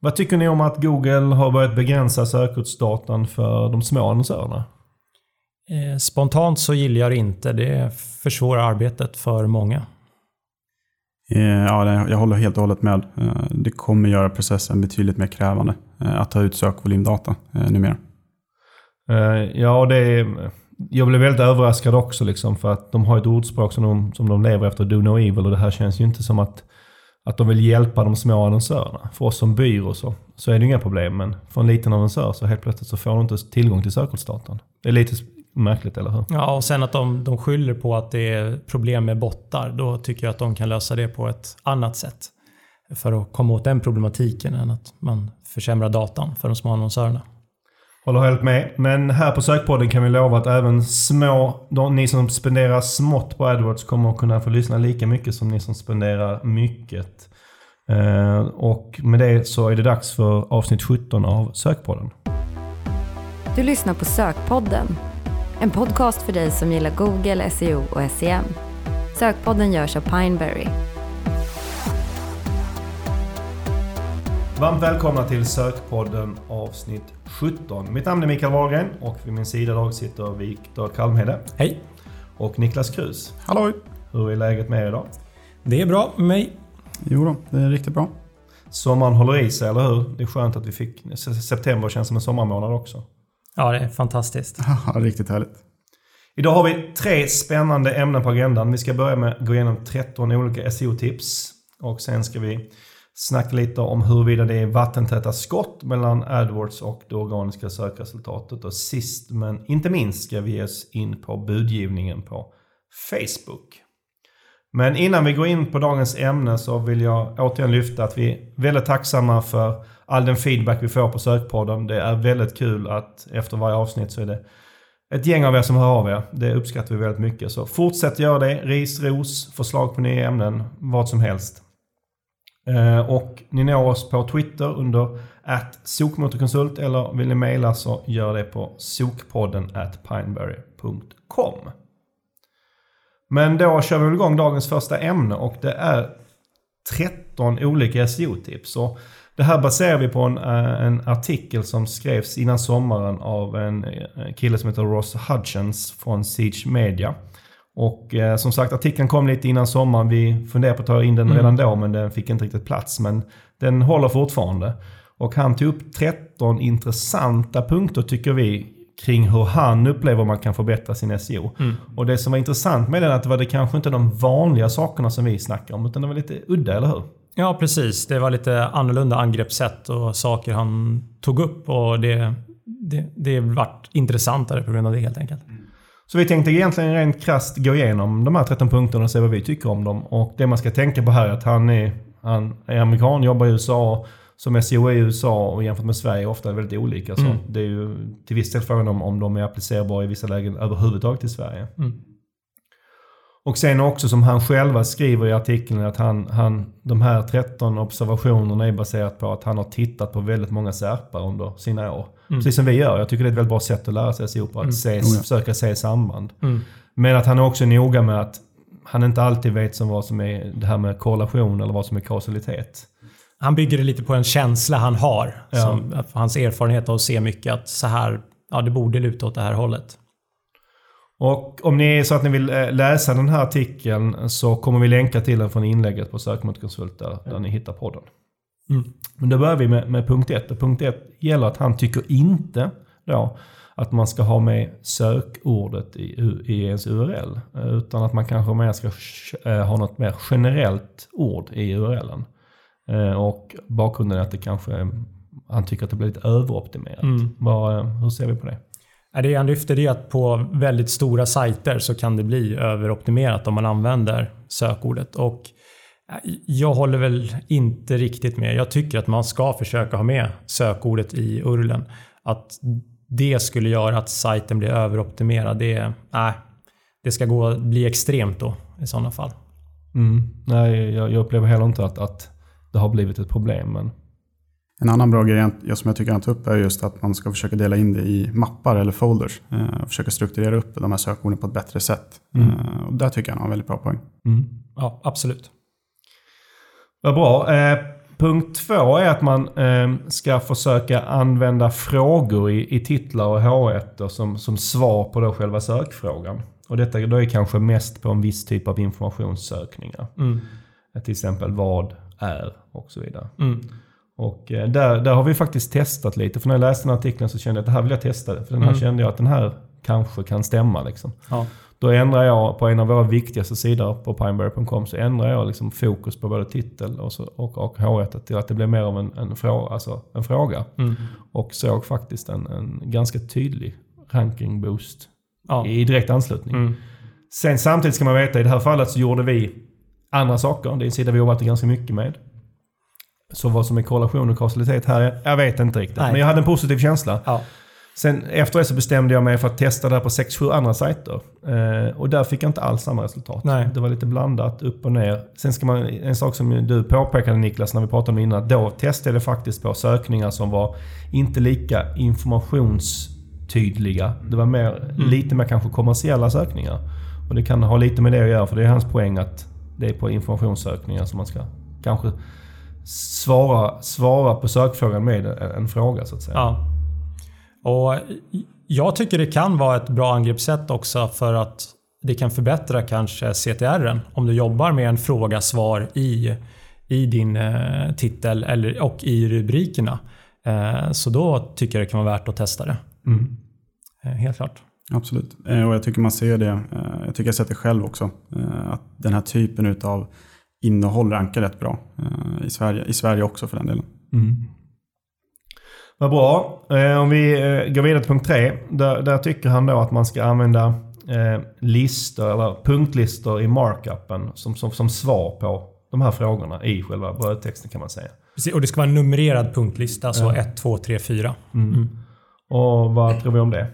Vad tycker ni om att Google har börjat begränsa sökordsdatan för de små annonsörerna? Eh, spontant så gillar jag det inte. Det försvårar arbetet för många. Eh, ja, jag håller helt och hållet med. Eh, det kommer göra processen betydligt mer krävande att ta ut sökvolymdata numera. Ja, det är, jag blev väldigt överraskad också liksom för att de har ett ordspråk som de, som de lever efter, do no evil. Och det här känns ju inte som att, att de vill hjälpa de små annonsörerna. För oss som byrå så, så är det inga problem. Men för en liten annonsör så helt plötsligt så får de inte tillgång till sökordsdatan. Det är lite märkligt, eller hur? Ja, och sen att de, de skyller på att det är problem med bottar. Då tycker jag att de kan lösa det på ett annat sätt. För att komma åt den problematiken än att man försämrar datan för de små annonsörerna. Håller helt med. Men här på Sökpodden kan vi lova att även små, de, ni som spenderar smått på AdWords kommer att kunna få lyssna lika mycket som ni som spenderar mycket. Eh, och med det så är det dags för avsnitt 17 av Sökpodden. Du lyssnar på Sökpodden en podcast för dig som gillar Google, SEO och SEM. Sökpodden görs av Pineberry. Varmt välkomna till Sökpodden avsnitt 17. Mitt namn är Mikael Wahlgren och vid min sida idag sitter Viktor Kalmhede. Hej! Och Niklas Krus. Hallå! Hur är läget med er idag? Det är bra med mig. Jo då, det är riktigt bra. Sommaren håller i sig, eller hur? Det är skönt att vi fick... September känns som en sommarmånad också. Ja, det är fantastiskt. Ja, riktigt härligt. Idag har vi tre spännande ämnen på agendan. Vi ska börja med att gå igenom 13 olika SEO-tips. Och sen ska vi snacka lite om huruvida det är vattentäta skott mellan AdWords och det organiska sökresultatet. Och sist men inte minst ska vi ge oss in på budgivningen på Facebook. Men innan vi går in på dagens ämne så vill jag återigen lyfta att vi är väldigt tacksamma för all den feedback vi får på Sökpodden. Det är väldigt kul att efter varje avsnitt så är det ett gäng av er som hör av er. Det uppskattar vi väldigt mycket. Så fortsätt göra det. Ris, ros, förslag på nya ämnen, vad som helst. Eh, och ni når oss på Twitter under att sokmotorkonsult eller vill ni mejla så gör det på sokpodden at pineberry.com. Men då kör vi igång dagens första ämne och det är 13 olika SEO-tips. Det här baserar vi på en, eh, en, artikel som skrevs innan sommaren av en eh, kille som heter Ross Hutchins från Siege Media. Och eh, som sagt, artikeln kom lite innan sommaren. Vi funderade på att ta in den redan mm. då, men den fick inte riktigt plats. Men den håller fortfarande. Och han tog upp 13 intressanta punkter, tycker vi, kring hur han upplever man kan förbättra sin SEO. Mm. Och det som var intressant med den att det var det kanske inte de vanliga sakerna som vi snackar om, utan det var lite udda, eller hur? Ja, precis. Det var lite annorlunda angreppssätt och saker han tog upp och det, det, det vart intressantare på grund av det helt enkelt. Så vi tänkte egentligen rent krasst gå igenom de här 13 punkterna och se vad vi tycker om dem. Och det man ska tänka på här är att han är, han är amerikan, jobbar i USA som SEO i USA och jämfört med Sverige ofta är väldigt olika. Så mm. Det är ju till viss del frågan om, om de är applicerbara i vissa lägen överhuvudtaget i Sverige. Mm. Och sen också som han själva skriver i artikeln att han, han, de här 13 observationerna är baserat på att han har tittat på väldigt många särpar under sina år. Mm. Precis som vi gör. Jag tycker det är ett väldigt bra sätt att lära sig SEO på. Att mm. se, oh försöka se samband. Mm. Men att han är också noga med att han inte alltid vet som vad som är det här med korrelation eller vad som är kausalitet. Han bygger det lite på en känsla han har. Ja. Som, hans erfarenhet av att se mycket att så här, ja det borde luta åt det här hållet. Och om ni är så att ni vill eh, läsa den här artikeln så kommer vi länka till den från inlägget på Sökmotorkonsult där, där ni hittar podden. Mm. Men då börjar vi med, med punkt 1. Och punkt 1 gäller att han tycker inte då att man ska ha med sökordet i, i ens URL. Utan att man kanske mer ska eh, ha något mer generellt ord i URLen. Eh, och bakgrunden är att det kanske, han tycker att det blir lite överoptimerat. Mm. Var, hur ser vi på det? Det han lyfter är att på väldigt stora sajter så kan det bli överoptimerat om man använder sökordet. Och jag håller väl inte riktigt med. Jag tycker att man ska försöka ha med sökordet i URLen. Att det skulle göra att sajten blir överoptimerad, det, nej, det ska gå, bli extremt då i sådana fall. Mm. Nej, jag, jag upplever heller inte att, att det har blivit ett problem. Men en annan bra grej som jag tycker han tar upp är just att man ska försöka dela in det i mappar eller folders. Eh, och försöka strukturera upp de här sökorden på ett bättre sätt. Mm. Eh, och där tycker jag han har en väldigt bra poäng. Mm. Ja, absolut. Vad bra. Eh, punkt två är att man eh, ska försöka använda frågor i, i titlar och H1 som, som svar på då själva sökfrågan. Och detta då är kanske mest på en viss typ av informationssökningar. Mm. Till exempel vad är och så vidare. Mm. Och eh, där, där har vi faktiskt testat lite. För när jag läste den här artikeln så kände jag att det här vill jag testa. För den här Mm. kände jag att den här kanske kan stämma. Liksom. Ja. Då ändrar jag på en av våra viktigaste sidor på pineberry.com så ändrar jag liksom fokus på både titel och, så, och, och H1 till att det blir mer av en, en, frå, alltså en fråga. Mm. Och såg faktiskt en, en ganska tydlig ranking boost Ja. i direkt anslutning. Mm. Sen samtidigt ska man veta, i det här fallet så gjorde vi andra saker. Det är en sida vi jobbat ganska mycket med. Så vad som är korrelation och kausalitet här, jag vet inte riktigt. Nej. Men jag hade en positiv känsla. Ja. Sen efter det så bestämde jag mig för att testa det här på 6-7 andra sajter. Eh, och där fick jag inte alls samma resultat. Nej. Det var lite blandat, upp och ner. Sen ska man, en sak som du påpekade Niklas när vi pratade om det innan. Då testade jag det faktiskt på sökningar som var inte lika informationstydliga. Det var mer, lite mer kanske kommersiella sökningar. Och det kan ha lite med det att göra för det är hans poäng att det är på informationssökningar som man ska kanske svara, svara på sökfrågan med en, en fråga så att säga. Ja. Och jag tycker det kan vara ett bra angreppssätt också för att det kan förbättra kanske CTR om du jobbar med en fråga-svar i, i din eh, titel eller, och i rubrikerna. Eh, så då tycker jag det kan vara värt att testa det. Mm. Eh, helt klart. Absolut. Och jag tycker man ser det. Jag tycker jag sett det själv också. Att den här typen av innehåll rankar rätt bra. I Sverige, I Sverige också för den delen. Mm. Vad bra. Eh, om vi eh, går vidare till punkt tre. Där, där tycker han då att man ska använda eh, listor eller punktlistor i markupen som, som, som svar på de här frågorna i själva brödtexten kan man säga. Precis, Och det ska vara en numrerad punktlista, så 1, 2, 3, 4. Och vad tror vi om det?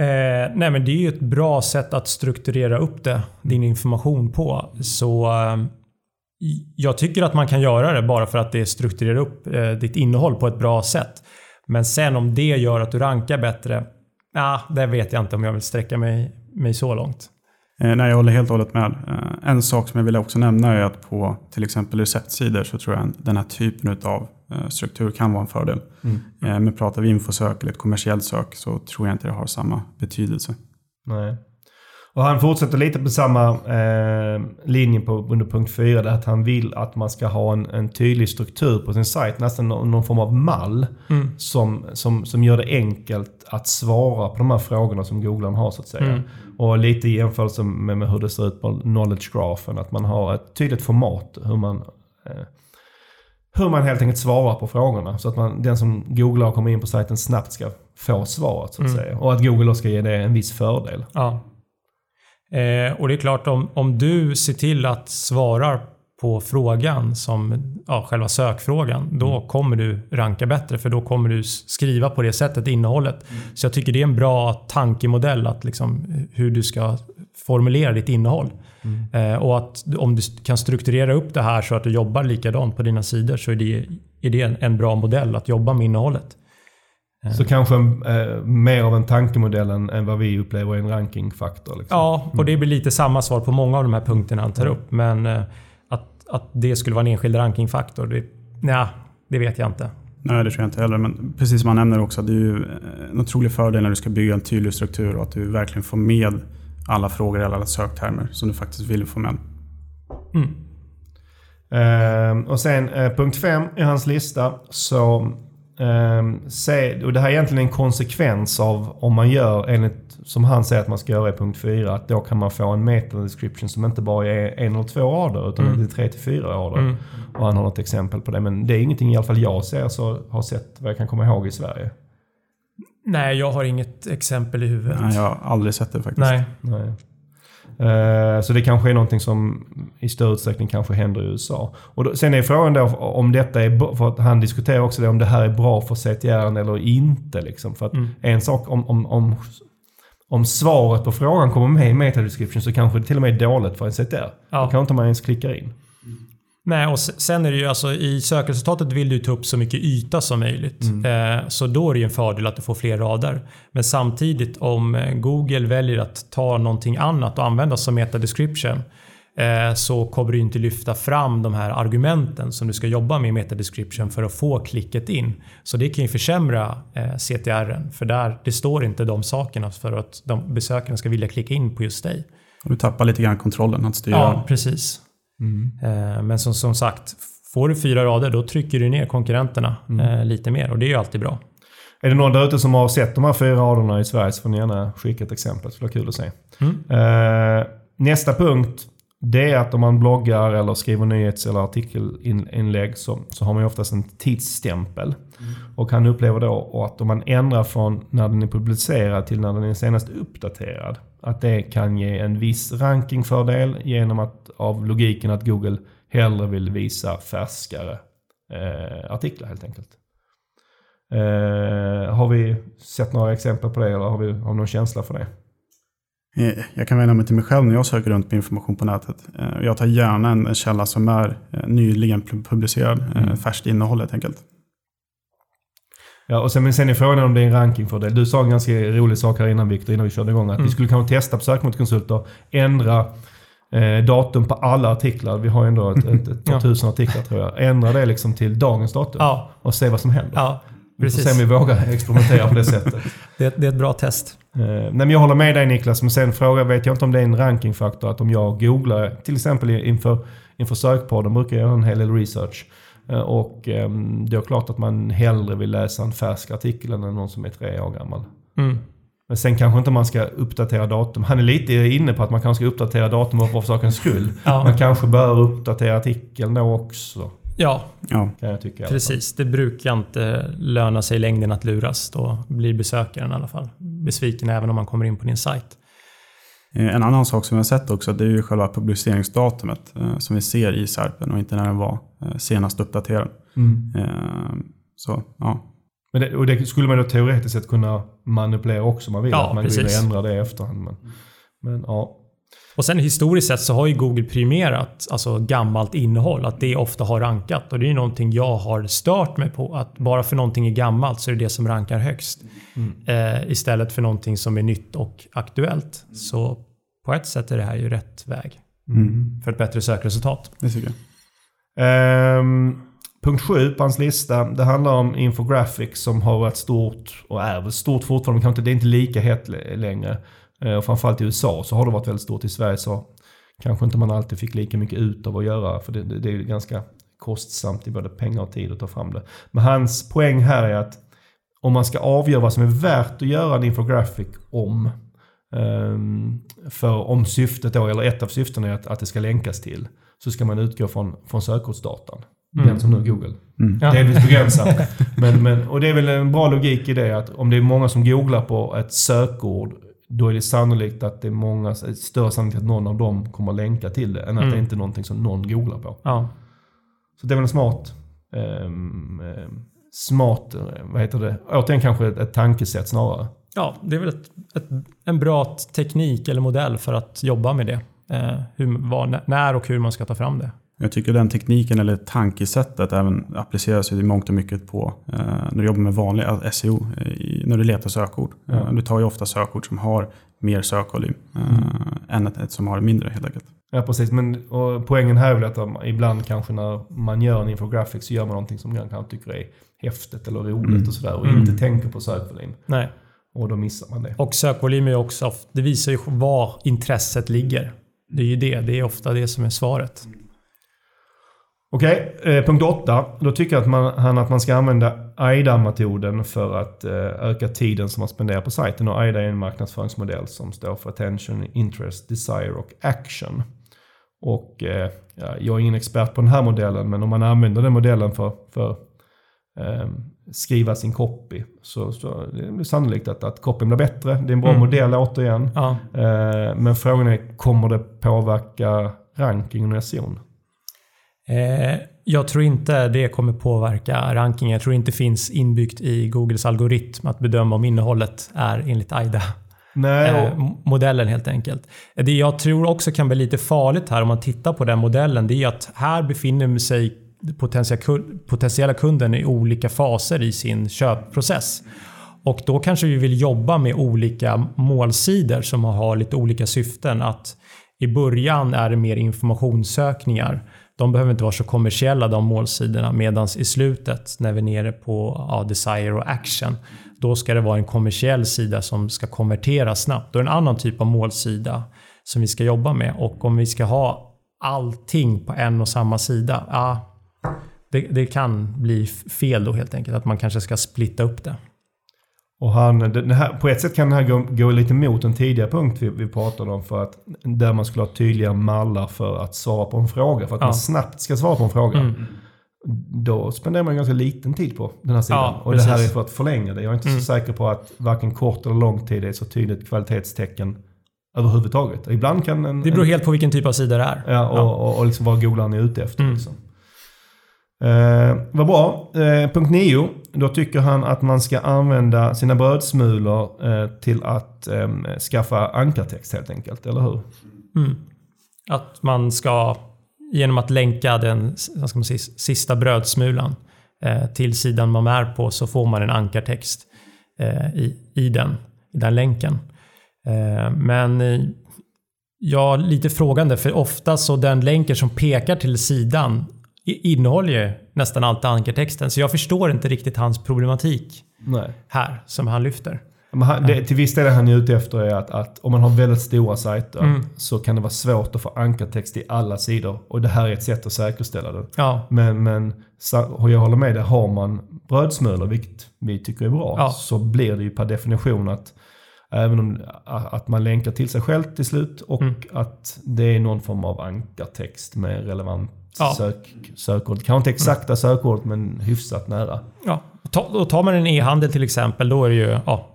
Eh, nej men det är ju ett bra sätt att strukturera upp det, din information på. Så jag tycker att man kan göra det bara för att det strukturerar upp eh, ditt innehåll på ett bra sätt. Men sen om det gör att du rankar bättre, ja, det vet jag inte om jag vill sträcka mig, mig så långt. Eh, Nej, jag håller helt och hållet med. Eh, En sak som jag vill också nämna är att på till exempel receptsidor så tror jag en- den här typen av struktur kan vara en fördel. Eh, Men pratar vi infosök eller ett kommersiellt sök så tror jag inte det har samma betydelse. Nej. Och han fortsätter lite på samma eh, linje på, under punkt 4. Där att han vill att man ska ha en, en tydlig struktur på sin sajt. Nästan någon, någon form av mall. Som, som, som gör det enkelt att svara på de här frågorna som googlaren har så att säga. Mm. Och lite i jämförelse med, med hur det ser ut på knowledge graphen. Att man har ett tydligt format hur man eh, hur man helt enkelt svarar på frågorna. Så att man, den som googlar och kommer in på sajten snabbt ska få svaret så att säga. Och att Google då ska ge det en viss fördel. Ja. Eh, och det är klart om, om du ser till att svara på frågan som ja, själva sökfrågan, då kommer du ranka bättre för då kommer du skriva på det sättet innehållet. Så jag tycker det är en bra tankemodell att liksom, hur du ska formulera ditt innehåll. Eh, och att om du kan strukturera upp det här så att du jobbar likadant på dina sidor så är det, är det en, en bra modell att jobba med innehållet. Så kanske eh, mer av en tankemodell än, än vad vi upplever är en rankingfaktor. Liksom. Ja, och det blir lite samma svar på många av de här punkterna han tar upp. Men eh, att, att det skulle vara en enskild rankingfaktor, det, nja, det vet jag inte. Nej, det tror jag inte heller. Men precis som han nämner också, det är ju eh, en otrolig fördel när du ska bygga en tydlig struktur och att du verkligen får med alla frågor eller alla söktermer som du faktiskt vill få med. Ehm, och sen eh, punkt 5 i hans lista. Så, ehm, se, och det här är egentligen en konsekvens av om man gör enligt, som han säger att man ska göra i punkt 4, att då kan man få en meta description som inte bara är en eller två rader utan det är tre till fyra rader. Och han har något exempel på det. Men det är ingenting i alla fall jag ser så har sett vad jag kan komma ihåg i Sverige. Nej, jag har inget exempel i huvudet. Nej, jag har aldrig sett det faktiskt. Nej. Nej. Eh, Så det kanske är någonting som i större utsträckning kanske händer i USA. Och då, sen är frågan då om detta är för att han diskuterar också det, om det här är bra för CTR eller inte. Liksom. För att en sak om, om, om, om svaret på frågan kommer med i metadescription så kanske det till och med är dåligt för en CTR. Ja. Då kanske inte man ens klickar in. Nej, och sen är det ju alltså i sökresultatet vill du ta upp så mycket yta som möjligt. Eh, så då är det ju en fördel att du får fler rader. Men samtidigt om eh, Google väljer att ta någonting annat och använda som meta description eh, så kommer du inte lyfta fram de här argumenten som du ska jobba med i metadescription för att få klicket in. Så det kan ju försämra eh, CTR för där det står inte de sakerna för att de besökarna ska vilja klicka in på just dig. Och du tappar lite grann kontrollen att styra. Ja, precis. Mm. Men som, som sagt, får du fyra rader då trycker du ner konkurrenterna mm. lite mer och det är ju alltid bra. Är det någon där ute som har sett de här fyra raderna i Sverige så får ni gärna skicka ett exempel. Det vara kul att se. Mm. Eh, nästa punkt det är att om man bloggar eller skriver nyhets eller artikelinlägg så, så har man ju oftast en tidsstämpel. Mm. Och kan uppleva då att om man ändrar från när den är publicerad till när den är senast uppdaterad. Att det kan ge en viss rankingfördel genom att av logiken att Google hellre vill visa färskare eh, artiklar helt enkelt. Eh, har vi sett några exempel på det eller har vi, har någon känsla för det? Eh, jag kan vända mig till mig själv när jag söker runt på information på nätet. Eh, jag tar gärna en källa som är eh, nyligen publicerad, mm. färskt innehåll helt enkelt. Ja, och sen, men sen är frågan om det är en rankingfördel. Du sa en ganska rolig sak här innan Viktor, innan vi körde igång. Att mm. vi skulle kanske testa på sökmotorkonsulter, ändra eh, datum på alla artiklar. Vi har ju ändå ett, ett, ett par ja. tusen artiklar tror jag. Ändra det liksom till dagens datum ja. och se vad som händer. Ja. Precis. Vi får se om vi vågar experimentera på det sättet. det, det, är ett bra test. Uh, nej, men jag håller med dig Niklas, men sen frågar vet jag inte om det är en rankingfaktor att om jag googlar, till exempel inför, inför sökpodden brukar jag göra en hel del research. Uh, och um, det är klart att man hellre vill läsa en färsk artikel än någon som är tre år gammal. Mm. Men sen kanske inte man ska uppdatera datum. Han är lite inne på att man kanske ska uppdatera datum för sakens skull. ja. Man kanske bör uppdatera artikeln då också. Ja, ja. Kan jag tycka, precis. Det brukar inte löna sig i längden att luras. Då blir besökaren i alla fall besviken även om man kommer in på din sajt. Eh, en annan sak som vi har sett också det är ju själva publiceringsdatumet eh, som vi ser i SERPen och inte när den var eh, senast uppdaterad. Mm. Så, ja. Men det, och det skulle man då teoretiskt sett kunna manipulera också om man vill. Ja, att man precis. vill ändra det i efterhand. Men, men ja. Och sen historiskt sett så har ju Google premierat alltså gammalt innehåll, att det ofta har rankat. Och det är ju någonting jag har stört mig på, att bara för någonting är gammalt så är det det som rankar högst. Mm. Eh, istället för någonting som är nytt och aktuellt. Så på ett sätt är det här ju rätt väg. Mm. För ett bättre sökresultat. Det tycker jag. Um, punkt 7 på hans lista, det handlar om infographics som har varit stort och är stort fortfarande, men det är inte lika hett längre. Och framförallt i USA så har det varit väldigt stort. I Sverige så kanske inte man alltid fick lika mycket ut av att göra. För det, det är ganska kostsamt i både pengar och tid att ta fram det. Men hans poäng här är att om man ska avgöra vad som är värt att göra en infographic om. Um, för om syftet då, eller ett av syftena är att, att det ska länkas till. Så ska man utgå från, från sökordsdatan. Mm. Den som nu Google. Mm. Delvis begränsat. men, men, och det är väl en bra logik i det att om det är många som googlar på ett sökord då är det sannolikt att det är många, större sannolikhet att någon av dem kommer länka till det än att mm. det inte är någonting som någon googlar på. Ja. Så det är väl en smart, eh, smart, vad heter det, återigen kanske ett, ett tankesätt snarare. Ja, det är väl ett, ett, en bra teknik eller modell för att jobba med det. Eh, hur, var, när och hur man ska ta fram det. Jag tycker den tekniken eller tankesättet även appliceras i mångt och mycket på eh, när du jobbar med vanlig SEO, eh, i, när du letar sökord. Mm. Eh, du tar ju ofta sökord som har mer sökvolym eh, mm. än ett, ett, som har mindre helt enkelt. Ja precis, men poängen här är väl att ibland kanske när man gör en infographic så gör man någonting som man kanske tycker är häftigt eller roligt mm. och sådär och inte mm. tänker på sökvolym. Nej. Och då missar man det. Och sökvolym är också, det visar ju var intresset ligger. Det är ju det, det är ofta det som är svaret. Okej, okay, eh, punkt 8. Då tycker jag att man, han att man ska använda AIDA-metoden för att eh, öka tiden som man spenderar på sajten. Och AIDA är en marknadsföringsmodell som står för Attention, Interest, Desire och Action. Och eh, ja, jag är ingen expert på den här modellen, men om man använder den modellen för, för skriva sin copy så, så det är sannolikt att, att copyn blir bättre. Det är en bra mm. modell återigen. Ja. Eh, men frågan är, kommer det påverka rankingen och SEO? Eh, jag tror inte det kommer påverka rankingen. Jag tror inte det finns inbyggt i Googles algoritm att bedöma om innehållet är enligt AIDA. Nej, eh, modellen helt enkelt. Det jag tror också kan bli lite farligt här om man tittar på den modellen, det är att här befinner sig potentiella kunden i olika faser i sin köpprocess. Och då kanske vi vill jobba med olika målsidor som har lite olika syften. Att I början är det mer informationssökningar. De behöver inte vara så kommersiella de målsidorna medan i slutet när vi är nere på ja, desire och action då ska det vara en kommersiell sida som ska konvertera snabbt. Då är det en annan typ av målsida som vi ska jobba med och om vi ska ha allting på en och samma sida, ja, det, det kan bli fel då helt enkelt. Att man kanske ska splitta upp det. Och han, det här, på ett sätt kan det här gå, gå lite mot en tidigare punkt vi, vi pratade om. För att, där man skulle ha tydliga mallar för att svara på en fråga. För att Ja. man snabbt ska svara på en fråga. Mm. Då spenderar man ganska liten tid på den här sidan. Ja, och det här är precis. för att förlänga det. Jag är inte Mm. så säker på att varken kort eller lång tid är så tydligt kvalitetstecken överhuvudtaget. Ibland kan en... Det beror en helt på vilken typ av sida det är. ja, och, och, och liksom vad googlaren är ute efter. Mm. Liksom. Eh, vad bra. Eh, punkt 9. Då tycker han att man ska använda sina brödsmulor eh, till att eh, skaffa ankartext helt enkelt, eller hur? Mm. Att man ska, genom att länka den vad ska man säga, sista brödsmulan eh, till sidan man är på så får man en ankartext eh, i, i, den, i den länken. Eh, men eh, jag är lite frågande för ofta så den länken som pekar till sidan innehåller ju nästan alltid ankartexten. Så jag förstår inte riktigt hans problematik Nej. här som han lyfter. Han, det, till viss del är han ute efter är att, att om man har väldigt stora sajter Mm. så kan det vara svårt att få ankartext i alla sidor. Och det här är ett sätt att säkerställa det. Ja, Men, men jag håller med dig, har man brödsmulor, vilket vi tycker är bra, Ja. så blir det ju per definition att även om att man länkar till sig själv till slut och Mm. att det är någon form av ankartext med relevant Ja. sök, sökord. Kanske inte exakta sökord men hyfsat nära. Ja, och tar man en e-handel till exempel, då är det ju ja,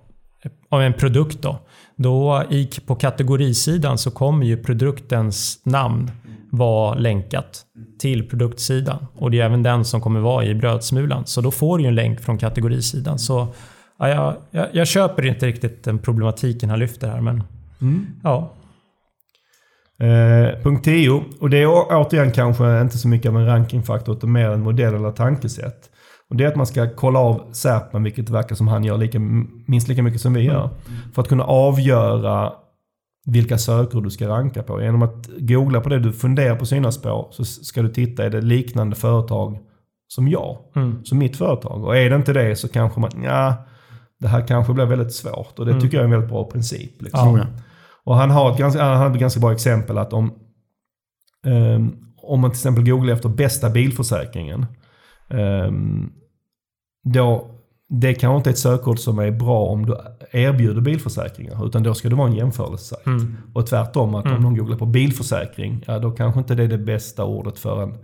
av en produkt. Då. Då i, på kategorisidan så kommer ju produktens namn vara länkat till produktsidan. Och det är även den som kommer vara i brödsmulan. Så då får du ju en länk från kategorisidan. Så ja, jag, jag, jag köper inte riktigt den problematiken han lyfter här. Men ja, Eh, punkt 10. Och det är återigen kanske inte så mycket av en rankingfaktor utan mer en modell eller tankesätt. Och det är att man ska kolla av SERPen, vilket verkar som han gör lika, minst lika mycket som vi gör. För att kunna avgöra vilka sökord du ska ranka på. Genom att googla på det du funderar på synas på så ska du titta, är det liknande företag som jag? Mm. Som mitt företag? Och är det inte det så kanske man, ja, det här kanske blir väldigt svårt. Och det tycker jag är en väldigt bra princip. Liksom. Ja. Och han har ett ganska, han hade ett ganska bra exempel att om, ehm, om man till exempel googlar efter bästa bilförsäkringen. ehm, då, det kanske inte är ett sökord som är bra om du erbjuder bilförsäkringar. Utan då ska det vara en jämförelsesajt. Mm. Och tvärtom, att om någon googlar på bilförsäkring, ja, då kanske inte det är det bästa ordet för en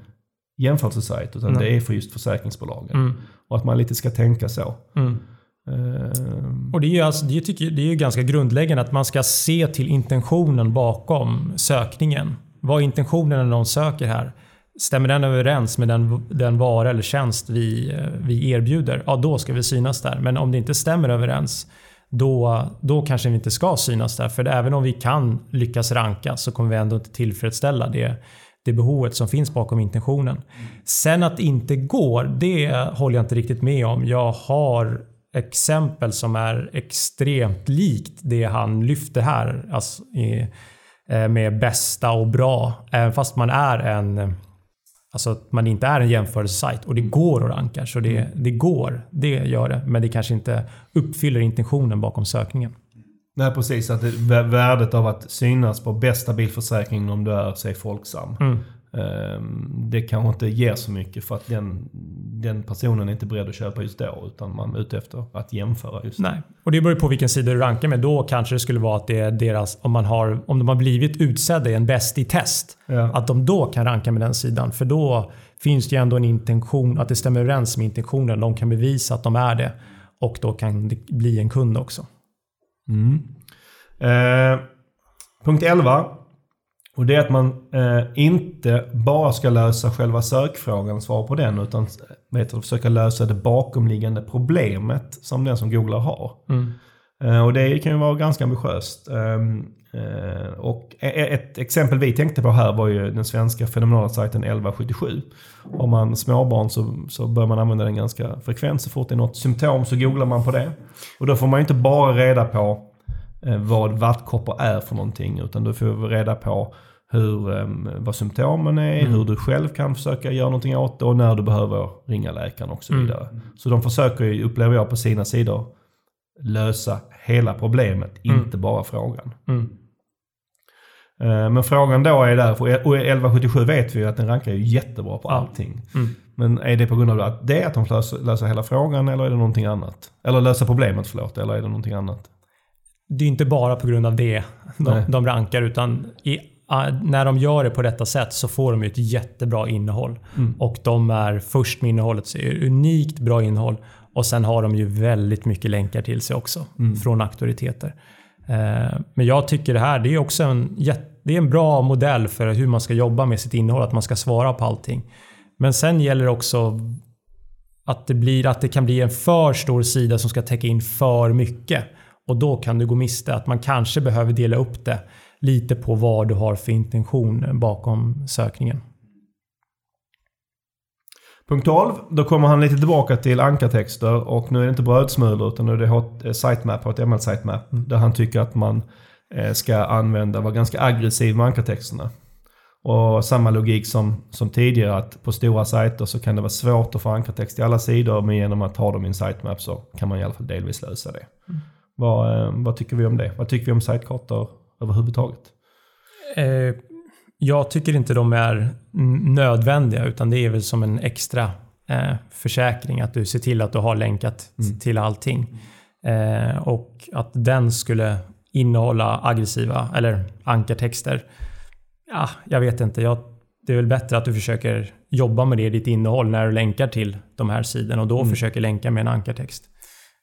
jämförelsesajt. Utan Nej. det är för just försäkringsbolagen. Mm. Och att man lite ska tänka så. Mm. Ehm, Och det är, ju alltså, det, tycker, det är ju ganska grundläggande att man ska se till intentionen bakom sökningen. Vad är intentionen när någon söker här? Stämmer den överens med den, den vara eller tjänst vi, vi erbjuder? Ja, då ska vi synas där. Men om det inte stämmer överens, då, då kanske vi inte ska synas där. För även om vi kan lyckas ranka så kommer vi ändå inte tillfredsställa det, det behovet som finns bakom intentionen. Sen att det inte går, det håller jag inte riktigt med om. Jag har exempel som är extremt likt det han lyfter här. Alltså, i, eh, med bästa och bra. Även fast man är en Alltså att man inte är en jämförelsesajt och det går att ranka. Så det, det går, det gör det. Men det kanske inte uppfyller intentionen bakom sökningen. Nej precis, att det, vä- värdet av att synas på bästa bilförsäkringen om du är, säg Folksam. Mm. Ehm, det kanske inte ger så mycket för att den, den personen är inte beredd att köpa just då. Utan man är ute efter att jämföra just Nej, och det beror ju på vilken sida du rankar med. Då kanske det skulle vara att det är deras, om, man har, om de har blivit utsedda i en bäst i test, Ja. att de då kan ranka med den sidan. För då finns det ju ändå en intention, att det stämmer överens med intentionen. De kan bevisa att de är det och då kan det bli en kund också. Eh, punkt 11. Och det är att man eh, inte bara ska lösa själva sökfrågan, svara på den, utan vet du, försöka lösa det bakomliggande problemet som den som googlar har. Eh, och det kan ju vara ganska ambitiöst. Ehm, eh, och e- ett exempel vi tänkte på här var ju den svenska fenomenala sajten 1177. Har man småbarn så, så bör man använda den ganska frekvent. Så fort det är något symptom så googlar man på det. Och då får man ju inte bara reda på eh, vad vattkoppor är för någonting. Utan då får vi reda på hur, um, vad symptomen är, mm. hur du själv kan försöka göra någonting åt det och när du behöver ringa läkaren och så mm. vidare. Mm. Så de försöker ju, upplever jag på sina sidor, lösa hela problemet, mm. inte bara frågan. Eh, men frågan då är där, och 1177 vet vi ju att den rankar ju jättebra på allting. Mm. Men är det på grund av att det att de löser, löser hela frågan eller är det någonting annat? Eller löser problemet, förlåt, eller är det någonting annat? Det är inte bara på grund av det de, de rankar, utan i, när de gör det på detta sätt så får de ett jättebra innehåll. Mm. Och de är först med innehållet, så är unikt bra innehåll. Och sen har de ju väldigt mycket länkar till sig också mm. från auktoriteter. Eh, men jag tycker det här det är också en, det är en bra modell för hur man ska jobba med sitt innehåll, att man ska svara på allting. Men sen gäller det också att det, blir, att det kan bli en för stor sida som ska täcka in för mycket. Och då kan du gå miste att man kanske behöver dela upp det lite på vad du har för intention bakom sökningen. Punkt 12. Då kommer han lite tillbaka till ankartexter och nu är det inte brödsmulor utan nu är det eh, sitemap, HTML sitemap. Mm. Där han tycker att man eh, ska använda, vara ganska aggressiv med ankartexterna. Och samma logik som, som tidigare att på stora sajter så kan det vara svårt att få ankartext i alla sidor men genom att ha dem i en sitemap så kan man i alla fall delvis lösa det. Mm. Vad, eh, vad tycker vi om det? Vad tycker vi om sitekartor överhuvudtaget? Eh, jag tycker inte de är nödvändiga utan det är väl som en extra eh, försäkring att du ser till att du har länkat mm. till allting. Eh, och att den skulle innehålla aggressiva eller ankartexter. Ja, jag vet inte. Jag, det är väl bättre att du försöker jobba med det i ditt innehåll när du länkar till de här sidorna och då mm. försöker länka med en ankartext.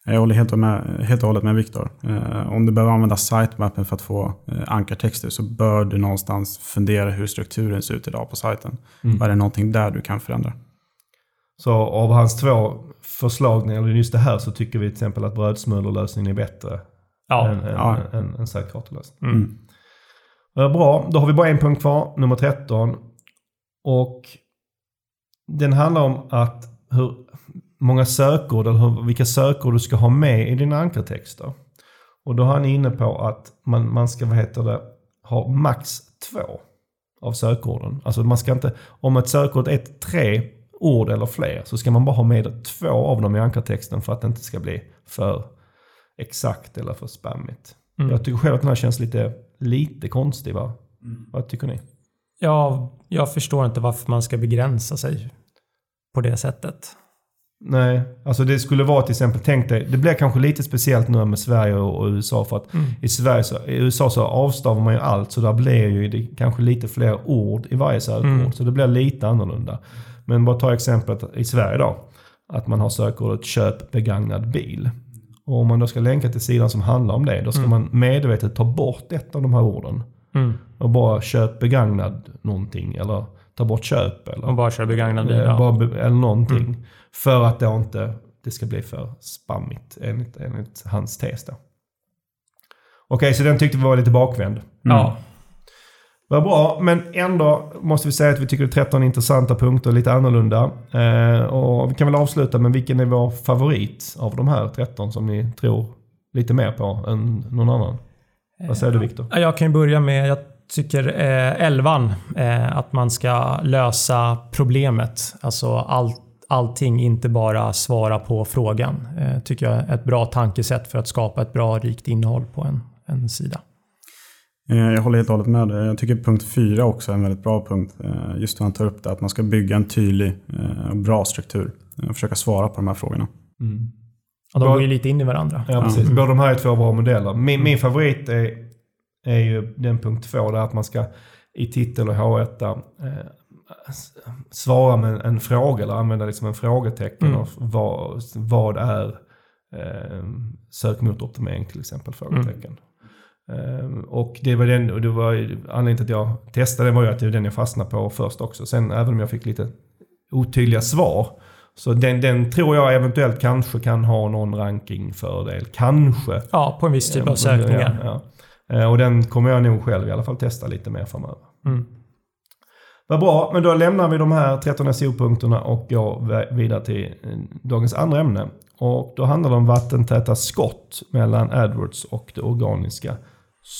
Jag håller helt, med, helt och hållet med Viktor. Eh, om du behöver använda sitemappen för att få eh, ankartexter så bör du någonstans fundera hur strukturen ser ut idag på sajten. Mm. Är det någonting där du kan förändra? Så av hans två förslag när det gäller just det här så tycker vi till exempel att brödsmulorlösningen är bättre ja. än, ja. än, än, än sitekartelösning. Mm. Mm. Bra, då har vi bara en punkt kvar, nummer 13. Och den handlar om att hur, många sökord eller vilka sökord du ska ha med i dina ankartexter. Och då är han inne på att man, man ska vad heter det, ha max två av sökorden. Alltså man ska inte, om ett sökord är tre ord eller fler så ska man bara ha med två av dem i ankartexten för att det inte ska bli för exakt eller för spammigt. Mm. Jag tycker själv att den här känns lite, lite konstig. Va? Mm. Vad tycker ni? Ja, jag förstår inte varför man ska begränsa sig på det sättet. Nej, alltså det skulle vara till exempel, tänk dig, det blir kanske lite speciellt nu med Sverige och, USA för att mm. i, Sverige så, i USA så avstavar man ju allt så där blir ju det kanske lite fler ord i varje sökord. Mm. Så det blir lite annorlunda. Men bara ta exemplet i Sverige då. Att man har sökordet köp begagnad bil. Och om man då ska länka till sidan som handlar om det, då ska mm. man medvetet ta bort ett av de här orden. Mm. Och bara köp begagnad någonting eller ta bort köp. Eller, och bara köra begagnad bil. Ja. eller någonting. Mm. För att då inte det ska bli för spammigt enligt, enligt hans tes då. Okej, okay, så den tyckte vi var lite bakvänd. Mm. Ja. Vad bra, men ändå måste vi säga att vi tycker det är 13 intressanta punkter, lite annorlunda. Eh, och vi kan väl avsluta med vilken är vår favorit av de här 13 som ni tror lite mer på än någon annan? Vad säger du Viktor? Jag kan börja med, jag tycker eh, 11 eh, att man ska lösa problemet. Alltså allt allting, inte bara svara på frågan. Eh, tycker jag är ett bra tankesätt för att skapa ett bra, rikt innehåll på en, en sida. Eh, jag håller helt och hållet med. Jag tycker punkt fyra också är en väldigt bra punkt. Eh, just när han tar upp det, att man ska bygga en tydlig och eh, bra struktur och försöka svara på de här frågorna. Mm. Och de går ju lite in i varandra. Ja, precis. Mm. Båda de här är två bra modeller. Min, min favorit är, är ju den punkt två, där att man ska i titel och H1 eh, svara med en fråga eller använda liksom en frågetecken. Mm. Och vad, vad är eh, sökmotoroptimering till exempel? Frågetecken. Mm. Eh, och det var den, och det var anledningen till att jag testade var ju att det var den jag fastnade på först också. Sen även om jag fick lite otydliga svar. Så den, den tror jag eventuellt kanske kan ha någon rankingfördel. Kanske. Ja, på en viss typ av sökningar. Ja, ja. Eh, och den kommer jag nog själv i alla fall testa lite mer framöver. Mm. Vad bra, men då lämnar vi de här 13 SEO-punkterna och går vidare till eh, dagens andra ämne. Och då handlar det om vattentäta skott mellan AdWords och det organiska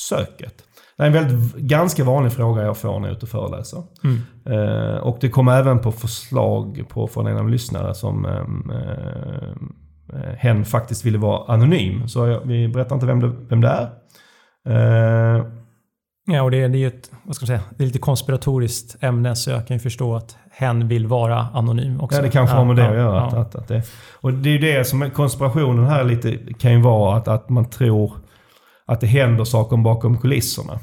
söket. Det är en väldigt, ganska vanlig fråga jag får när jag är ute och föreläser. Eh, och det kom även på förslag på, från en av lyssnare som ehm, eh, eh, hen faktiskt ville vara anonym. Så jag, vi berättar inte vem det, vem det är. Eh, Ja, och det, är- ju ett, vad ska man säga, det är lite konspiratoriskt ämne så jag kan ju förstå att hen vill vara anonym också. Ja, det kanske har med det ja, att göra. Att, att, att det, och det är ju det som konspirationen här lite kan ju vara att, att man tror att det händer saker bakom kulisserna.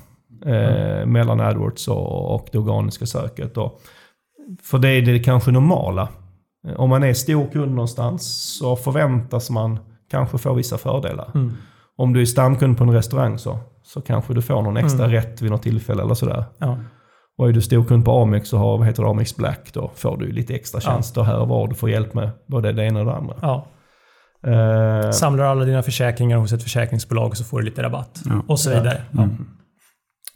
Eh, mellan AdWords och, och det organiska söket. Och, för det är det kanske normala. Eh, Om man är stor kund någonstans så förväntas man kanske få vissa fördelar. Mm. Om du är stamkund på en restaurang så, så kanske du får någon extra rätt vid något tillfälle eller sådär. Ja. Och är du storkund på Amex och har vad heter det, Amex Black då får du lite extra tjänster här och var. Du får hjälp med både det ena och det andra. Ja. Eh, Samlar alla dina försäkringar hos ett försäkringsbolag så får du lite rabatt. Och så vidare. Ja.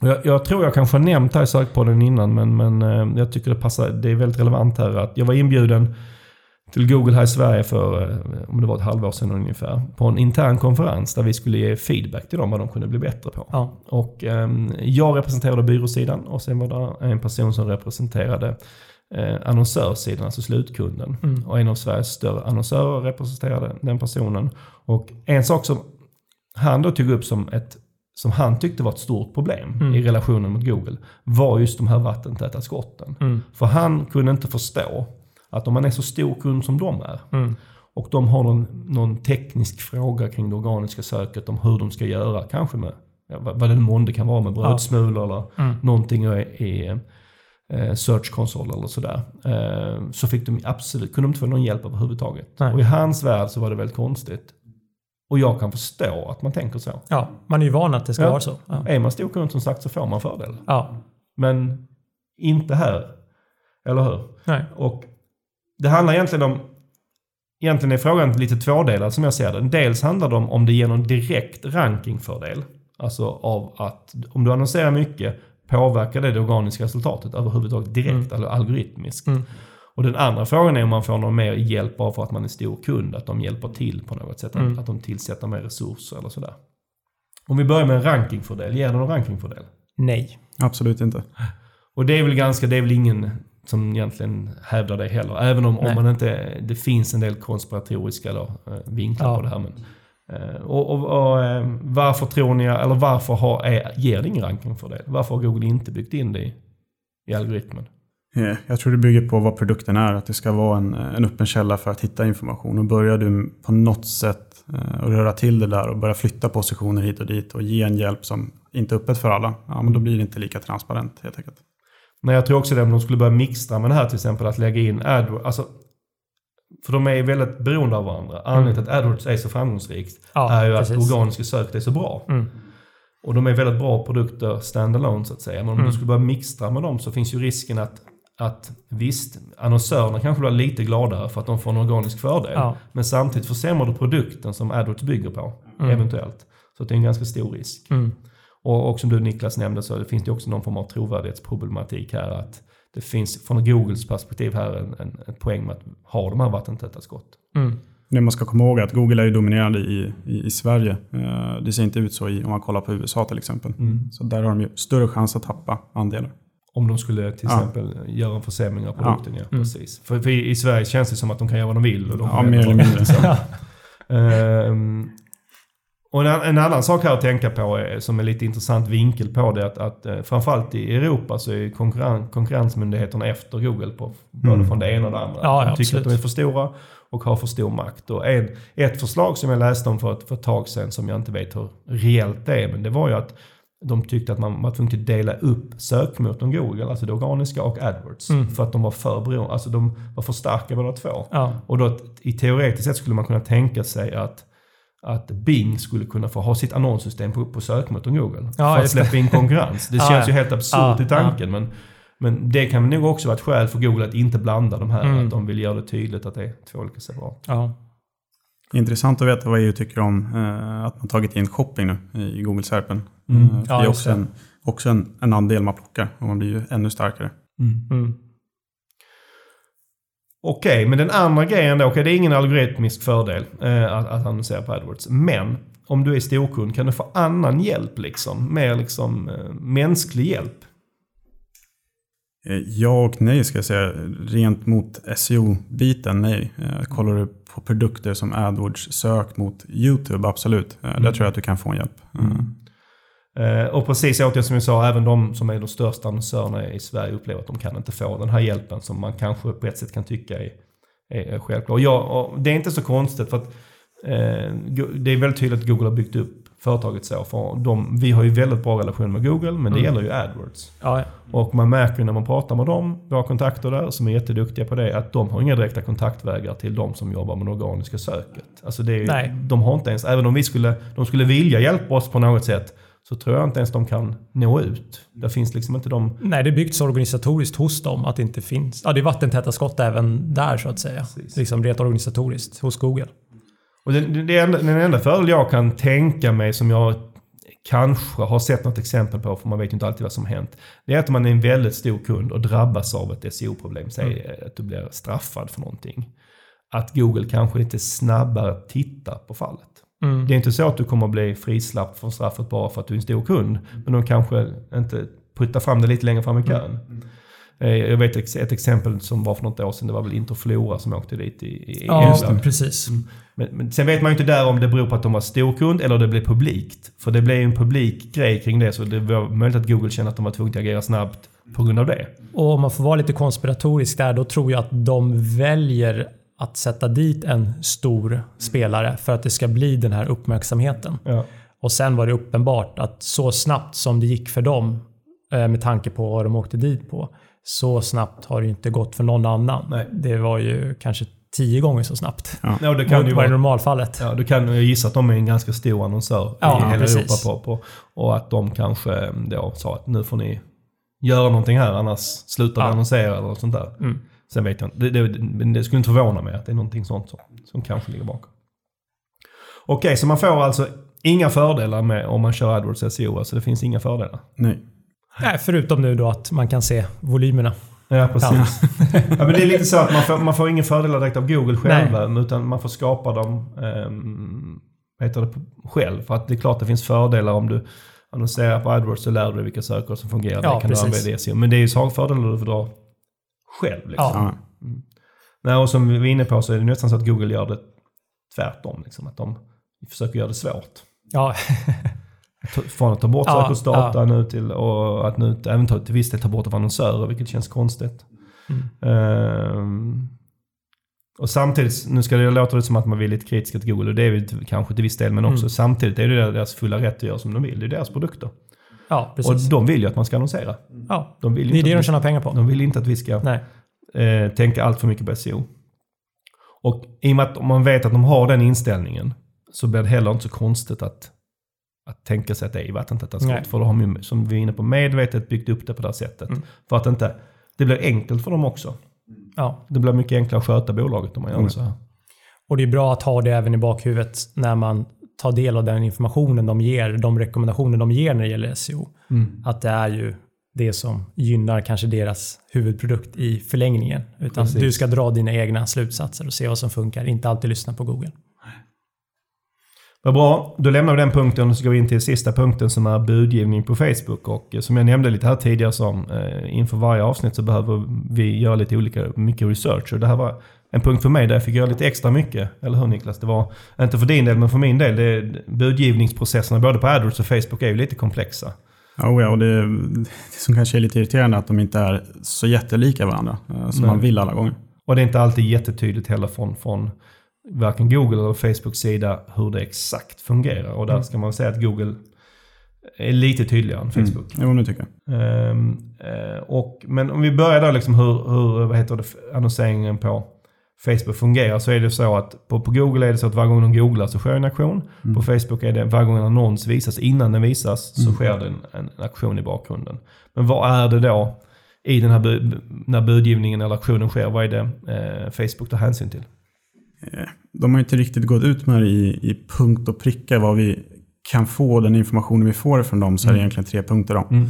och jag, jag tror jag kanske har nämnt det här i sökpodden innan men, men eh, jag tycker det passar. Det är väldigt relevant här att jag var inbjuden till Google här i Sverige för, eh, om det var ett halvår sedan ungefär, på en intern konferens där vi skulle ge feedback till dem vad de kunde bli bättre på. Ja. Och ehm, jag representerade byråsidan och sen var det en person som representerade eh, annonsörsidan, alltså slutkunden. Och en av Sveriges större annonsörer representerade den personen. Och en sak som han då tog upp som ett som han tyckte var ett stort problem i relationen mot Google var just de här vattentäta skotten. För han kunde inte förstå att om man är så stor kund som de är och de har någon, någon teknisk fråga kring det organiska söket om hur de ska göra, kanske med ja, vad, det månde kan vara med brödsmulor eller någonting i, i eh, Search Console eller sådär. Eh, så fick de absolut, kunde de inte få någon hjälp överhuvudtaget. Nej. Och i hans värld så var det väldigt konstigt. Och jag kan förstå att man tänker så. ja, man är ju van att det ska Ja. vara så. Ja. Är man stor kund som sagt så får man fördel. ja. Men inte här. Eller hur? Nej. Och det handlar egentligen om... Egentligen är frågan lite tvådelad som jag ser det. Dels handlar det om om det ger någon direkt rankingfördel. Alltså av att om du annonserar mycket påverkar det det organiska resultatet överhuvudtaget direkt eller algoritmiskt. Mm. Och den andra frågan är om man får någon mer hjälp av för att man är stor kund. Att de hjälper till på något sätt. Mm. Att de tillsätter mer resurser eller sådär. Om vi börjar med en rankingfördel. Ger det någon rankingfördel? Nej. Absolut inte. Och det är väl ganska, det är väl ingen som egentligen hävdar det heller. Även om, om man inte, det finns en del konspiratoriska då, eh, vinklar Ja. på det här. Men, eh, och, och, och eh, varför tror ni, eller varför har, är, ger det ingen ranking för det? Varför har Google inte byggt in det i, i algoritmen? Jag tror det bygger på vad produkten är. Att det ska vara en, en öppen källa för att hitta information. Och börjar du på något sätt eh, röra till det där och börja flytta positioner hit och dit och ge en hjälp som inte är öppet för alla. Ja, men då blir det inte lika transparent helt enkelt. Men jag tror också det om de skulle börja mixtra med det här till exempel att lägga in AdWords. Alltså, för de är väldigt beroende av varandra. Anledningen till att AdWords är så framgångsrikt Ja, är ju att precis. organiska söket är så bra. Mm. Och de är väldigt bra produkter standalone så att säga. Men om Mm. du skulle börja mixtra med dem så finns ju risken att, att visst, annonsörerna kanske blir lite gladare för att de får en organisk fördel. Ja. Men samtidigt försämrar du produkten som AdWords bygger på, eventuellt. Så att det är en ganska stor risk. Mm. Och, och som du Niklas nämnde så det finns det också någon form av trovärdighetsproblematik här. Att det finns från Googles perspektiv här en, en, ett poäng med att ha de här vattentäta skott. Mm. Det man ska komma ihåg är att Google är ju dominerande i, i, i Sverige. Eh, Det ser inte ut så i, om man kollar på USA till exempel. Så där har de ju större chans att tappa andelar. Om de skulle till Ja. exempel göra en försämring av produkten. Ja. precis. För, för i, i Sverige känns det som att de kan göra vad de vill. Och de Ja, mer eller mindre. Ehm, och en, en annan sak här att tänka på är, som är lite intressant vinkel på det att, att eh, framförallt i Europa så är konkurren, konkurrensmyndigheterna efter Google på både från det ena och det andra. Ja, de tycker absolut. att de är för stora och har för stor makt. Och en, ett förslag som jag läste om för ett, för ett tag sedan som jag inte vet hur reellt det är men det var ju att de tyckte att man var tvungen att dela upp sökmotorn Google, alltså det organiska och AdWords. För att de var för beroende, alltså de var för starka båda två. Ja. Och då i teoretiskt sett skulle man kunna tänka sig att, att Bing skulle kunna få ha sitt annonssystem på, på sökmotorn Google. Ja, för att släppa in konkurrens. Det Ja, känns ju helt absurt Ja, i tanken. Men, men det kan nog också vara ett skäl för Google att inte blanda de här. Mm. Att de vill göra det tydligt att det är två olika separat. Ja. Intressant att veta vad EU tycker om eh, att man tagit in shopping nu i Google Serpen. Mm. Eh, det är också, en, också en, en andel man plockar och man blir ju ännu starkare. Mm. Okej, men den andra grejen då, okej det är ingen algoritmisk fördel eh, att, att annonsera på AdWords. Men om du är storkund, kan du få annan hjälp liksom? Mer liksom eh, mänsklig hjälp? Eh, ja och nej ska jag säga. Rent mot SEO-biten, nej. Eh, kollar du på produkter som AdWords sök mot YouTube, absolut. Eh, Där tror jag att du kan få en hjälp. Mm. Eh, och precis återigen som jag sa, även de som är de största annonsörerna i Sverige upplever att de kan inte få den här hjälpen som man kanske på ett sätt kan tycka är, är självklar. Och, jag, och det är inte så konstigt för att eh, det är väldigt tydligt att Google har byggt upp företaget så. För de, vi har ju väldigt bra relation med Google, men det Mm. gäller ju AdWords. Ja, Och man märker ju när man pratar med dem, våra kontakter där, som är jätteduktiga på det, att de har inga direkta kontaktvägar till de som jobbar med det organiska söket. Alltså det är, ju-. De har inte ens, även om vi skulle, de skulle vilja hjälpa oss på något sätt, så tror jag inte ens de kan nå ut. Det finns liksom inte de... Nej, det är byggt så organisatoriskt hos dem att det inte finns... Ja, det är vattentäta skott även där så att säga. Precis. Liksom rent organisatoriskt hos Google. Och det enda, den enda fördel jag kan tänka mig som jag kanske har sett något exempel på, för man vet ju inte alltid vad som har hänt. Det är att man är en väldigt stor kund och drabbas av ett SEO-problem, säg att du blir straffad för någonting. Att Google kanske lite snabbare tittar på fallet. Mm. Det är inte så att du kommer att bli frisläppt från straffet bara för att du är en stor kund. Men de kanske inte puttar fram det lite längre fram i kön. Eh, Jag vet ett exempel som var för något år sedan. Det var väl Interflora som åkte dit i, i Ja, England. precis. Men, men sen vet man ju inte där om det beror på att de var storkund eller det blev publikt. För det blev ju en publik grej kring det. Så det var möjligt att Google kände att de var tvungna att agera snabbt på grund av det. Och om man får vara lite konspiratorisk där, då tror jag att de väljer att sätta dit en stor spelare för att det ska bli den här uppmärksamheten. Ja. Och sen var det uppenbart att så snabbt som det gick för dem, eh, med tanke på vad de åkte dit på, så snabbt har det inte gått för någon annan. Nej. Det var ju kanske tio gånger så snabbt. Ja, det Mot kan ju vad är vara, normalfallet. ja, du kan ju gissa att de är en ganska stor annonsör Ja, i hela precis. Europa. På, på, och att de kanske då sa att nu får ni göra någonting här annars slutar vi Ja. annonsera eller något sånt där. Mm. Sen vet jag inte. Det, det, men det skulle inte förvåna mig att det är någonting sånt som, som kanske ligger bakom. Okej, så man får alltså inga fördelar med om man kör AdWords SEO. Alltså det finns inga fördelar. Nej. Nej, förutom nu då att man kan se volymerna. Ja, precis. Ja. men det är lite så att man får, man får inga fördelar direkt av Google själva, utan man får skapa dem um, heter det, själv. För att det är klart det finns fördelar om du annonserar på AdWords så lär du dig vilka sökord som fungerar. Ja, det kan precis. du använda i SEO. Men det är ju så fördelar du får dra själv. Liksom. Ja. Ja. Nej, och som vi var inne på så är det nästan så att Google gör det tvärtom. Liksom, att de försöker göra det svårt. Ja, Ta- Från att ta bort Ja, sökordsdata nu till och att nu även ta, till viss del ta bort av annonsörer, vilket känns konstigt. Mm. Ehm, och samtidigt, nu ska det låta det som att man vill lite kritiska till Google och det är vi kanske till viss del, men också Mm. samtidigt är det deras fulla rätt att göra som de vill. Det är deras produkter. Ja precis. Och de vill ju att man ska annonsera. ja. De vill Det är inte det att de tjänar pengar på. de vill inte att vi ska eh, tänka allt för mycket på SEO. Och i och med att om man vet att de har den inställningen så blir det heller inte så konstigt att, att tänka sig att det är vattentäta skott. För då har de ju, som vi är inne på, medvetet byggt upp det på det här sättet. Mm. För att inte, det blir enkelt för dem också. Ja. Det blir mycket enklare att sköta bolaget om man gör Mm. så här. Och det är bra att ha det även i bakhuvudet när man tar del av den informationen de ger, de rekommendationer de ger när det gäller SEO. Att det är ju det som gynnar kanske deras huvudprodukt i förlängningen. Utan Precis. du ska dra dina egna slutsatser och se vad som funkar. Inte alltid lyssna på Google. Vad bra, då lämnar vi den punkten och så går vi in till sista punkten som är budgivning på Facebook. Och eh, som jag nämnde lite här tidigare som eh, inför varje avsnitt så behöver vi göra lite olika, mycket research. Och det här var en punkt för mig där jag fick göra lite extra mycket. Eller hur Niklas? Det var inte för din del men för min del. Det, budgivningsprocesserna både på AdWords och Facebook är ju lite komplexa. Oh ja, och det, det som kanske är lite irriterande är att de inte är så jättelika varandra eh, som Nej. man vill alla gånger. Och det är inte alltid jättetydligt heller från, från varken Google eller Facebooks sida hur det exakt fungerar. Och där ska man säga att Google är lite tydligare än Facebook. Mm. Jo, nu tycker jag. Ehm, eh, och, men om vi börjar där liksom hur, hur vad heter det, annonseringen på Facebook fungerar så är det så att på, på Google är det så att varje gång de googlar så sker en aktion. På Facebook är det varje gång en annons visas, innan den visas, så sker det en, en, en aktion i bakgrunden. Men vad är det då i den här bu, när budgivningen eller aktionen sker? Vad är det eh, Facebook tar hänsyn till? Eh, De har inte riktigt gått ut med det i, i punkt och pricka vad vi kan få, den informationen vi får från dem, så är det egentligen tre punkter. Då. Mm.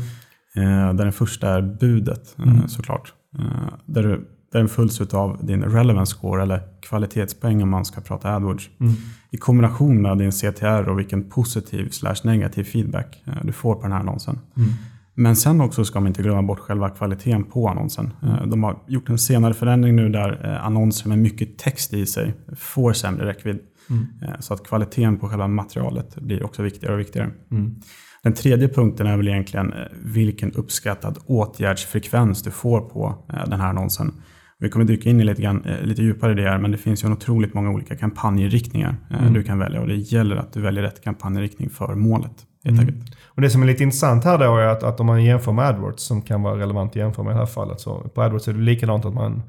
Eh, där den första är budet, eh, Mm. såklart. Eh, där du den följs av din relevance score eller kvalitetspoäng om man ska prata AdWords. Mm. I kombination med din CTR och vilken positiv slash negativ feedback eh, du får på den här annonsen. Mm. Men sen också ska man inte glömma bort själva kvaliteten på annonsen. Eh, De har gjort en senare förändring nu där eh, annonser med mycket text i sig får sämre räckvidd. Eh, Så att kvaliteten på själva materialet blir också viktigare och viktigare. Den tredje punkten är väl egentligen eh, vilken uppskattad åtgärdsfrekvens du får på eh, den här annonsen. Vi kommer dyka in i lite, grann, eh, lite djupare i det här, men det finns ju otroligt många olika kampanjriktningar eh, du kan välja och det gäller att du väljer rätt kampanjriktning för målet. Enkelt. Och det som är lite intressant här då är att, att om man jämför med AdWords, som kan vara relevant att jämföra med i det här fallet, så på AdWords är det likadant att man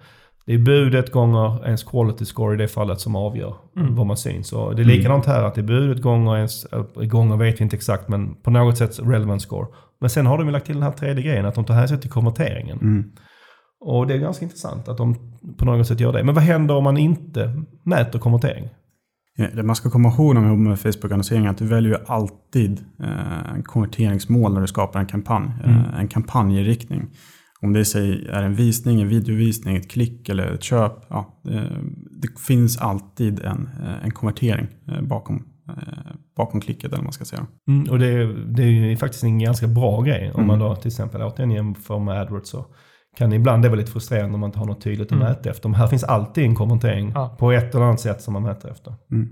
det är budet gånger ens quality score i det fallet som avgör var man syns. Och det är likadant här att det är budet gånger ens, äh, gånger vet vi inte exakt, men på något sätt relevant score. Men sen har de ju lagt till den här tredje grejen, att de tar hänsyn till konverteringen. Och det är ganska intressant att de på något sätt gör det. Men vad händer om man inte mäter konvertering? Eh, Det man ska komma ihåg när man jobbar med Facebook-annonsering är att du väljer alltid eh, konverteringsmål när du skapar en kampanj. Eh, en kampanjriktning. Om det säg är en visning, en videovisning, ett klick eller ett köp. Ja, det, det finns alltid en, eh, en konvertering eh, bakom, eh, bakom klicket eller vad man ska säga. Mm, och det, är- det är ju faktiskt en ganska bra grej. Om man då till exempel återigen jämför med AdWords så kan det ibland det vara lite frustrerande om man inte har något tydligt att mäta efter. Men här finns alltid en konvertering Ja. på ett eller annat sätt som man mäter efter. Mm.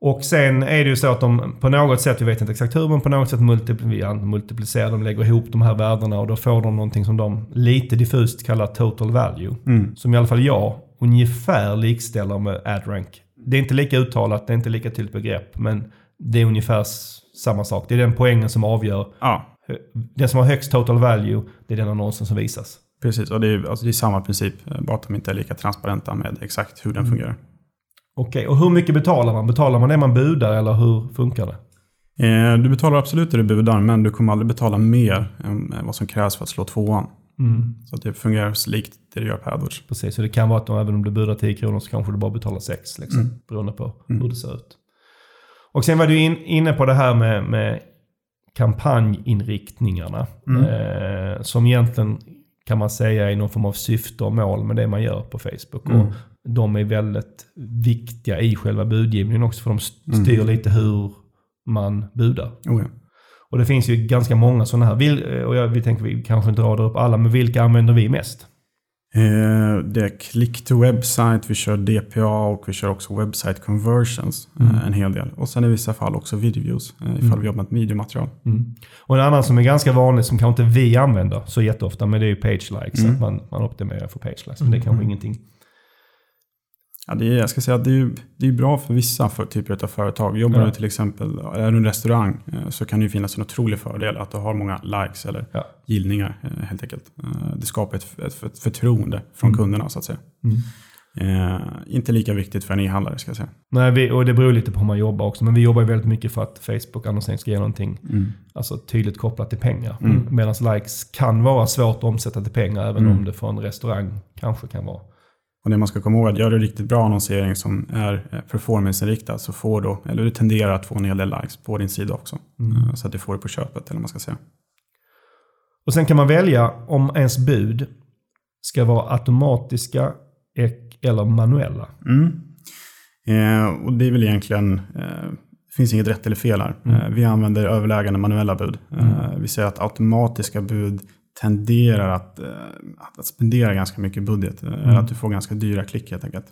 Och sen är det ju så att de på något sätt, vi vet inte exakt hur, men på något sätt multipl- multiplicerar, de lägger ihop de här värdena och då får de någonting som de lite diffust kallar total value. Som i alla fall jag ungefär likställer med AdRank. Det är inte lika uttalat, det är inte lika tydligt begrepp, men det är ungefär samma sak. Det är den poängen som avgör. Ja, Den som har högst total value, det är den annonsen som visas. precis. Och det är, alltså det är samma princip, eh, bara att de inte är lika transparenta med exakt hur den fungerar. Okej, och hur mycket betalar man? Betalar man det man budar eller hur funkar det? Eh, Du betalar absolut det du budar, men du kommer aldrig betala mer än vad som krävs för att slå tvåan. Så att det fungerar likt det du gör på AdWords. Precis, så det kan vara att de, även om du budar 10 kronor så kanske du bara betalar 6. Liksom, Mm. Beroende på hur det ser ut. Och sen var du in, inne på det här med, med kampanjinriktningarna. Mm. Eh, som egentligen kan man säga är någon form av syfte och mål med det man gör på Facebook. Mm. Och de är väldigt viktiga i själva budgivningen också för de st- styr Mm. lite hur man budar. Oh, ja. Och det finns ju ganska många sådana här. Vil- Och jag, vi tänker vi kanske inte radar upp alla, men vilka använder vi mest? Eh, Det är click to website, vi kör DPA och vi kör också website conversions eh, en hel del. Och sen i vissa fall också video views eh, ifall vi jobbar med videomaterial. Och en annan som är ganska vanlig som kanske inte vi använder så jätteofta, men det är ju page likes. Mm. Att man, man optimerar för page likes. Men det är kanske ingenting. Ja, det är, jag ska säga att det är, det är bra för vissa för, typer av företag. Jobbar Ja. du till exempel, är du en restaurang eh, så kan det ju finnas en otrolig fördel att du har många likes eller Ja. gillningar eh, helt enkelt. Eh, Det skapar ett, ett, ett förtroende från Mm. kunderna så att säga. Eh, inte lika viktigt för en e-handlare ska jag säga. Nej, vi, och det beror lite på hur man jobbar också. Men vi jobbar väldigt mycket för att Facebook-annonsering ska ge någonting Mm. alltså, tydligt kopplat till pengar. Medan likes kan vara svårt att omsätta till pengar, även Mm. om det för en restaurang kanske kan vara. Och det man ska komma ihåg är att gör du riktigt bra annonsering som är eh, performance-inriktad så får du, eller du tenderar att få en hel del likes på din sida också. Eh, Så att du får det på köpet eller vad man ska säga. Och sen kan man välja om ens bud ska vara automatiska eller manuella. Mm. Eh, och det är väl egentligen, eh, finns inget rätt eller fel här. Eh, vi använder överlägande manuella bud. Eh, vi säger att automatiska bud tenderar att, eh, att, att spendera ganska mycket budget. Eh, eller Att du får ganska dyra klick helt enkelt.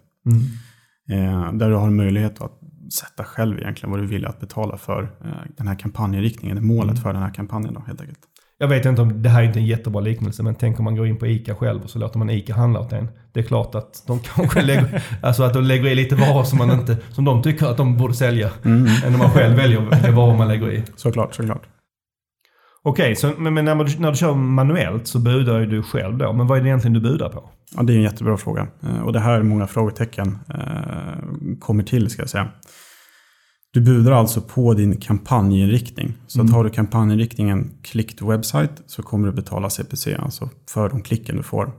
Eh, där du har en möjlighet att sätta själv egentligen vad du vill att betala för den här kampanjriktningen, målet för den här kampanjen då helt enkelt. Jag vet inte om det här är inte en jättebra liknelse, men tänk om man går in på ICA själv och så låter man ICA handla åt en. Det är klart att de kanske lägger, alltså att de lägger i lite varor som, man inte, som de tycker att de borde sälja. Än när man själv väljer vilka varor man lägger i. Såklart, såklart. Okej, så, men, men när, du, när du kör manuellt så budar ju du själv då. Men vad är det egentligen du budar på? Ja, det är en jättebra fråga. Eh, Och det här är många frågetecken eh, kommer till, ska jag säga. Du budar alltså på din kampanjinriktning. Så att har du kampanjinriktningen klick to website så kommer du betala CPC, alltså för de klicken du får.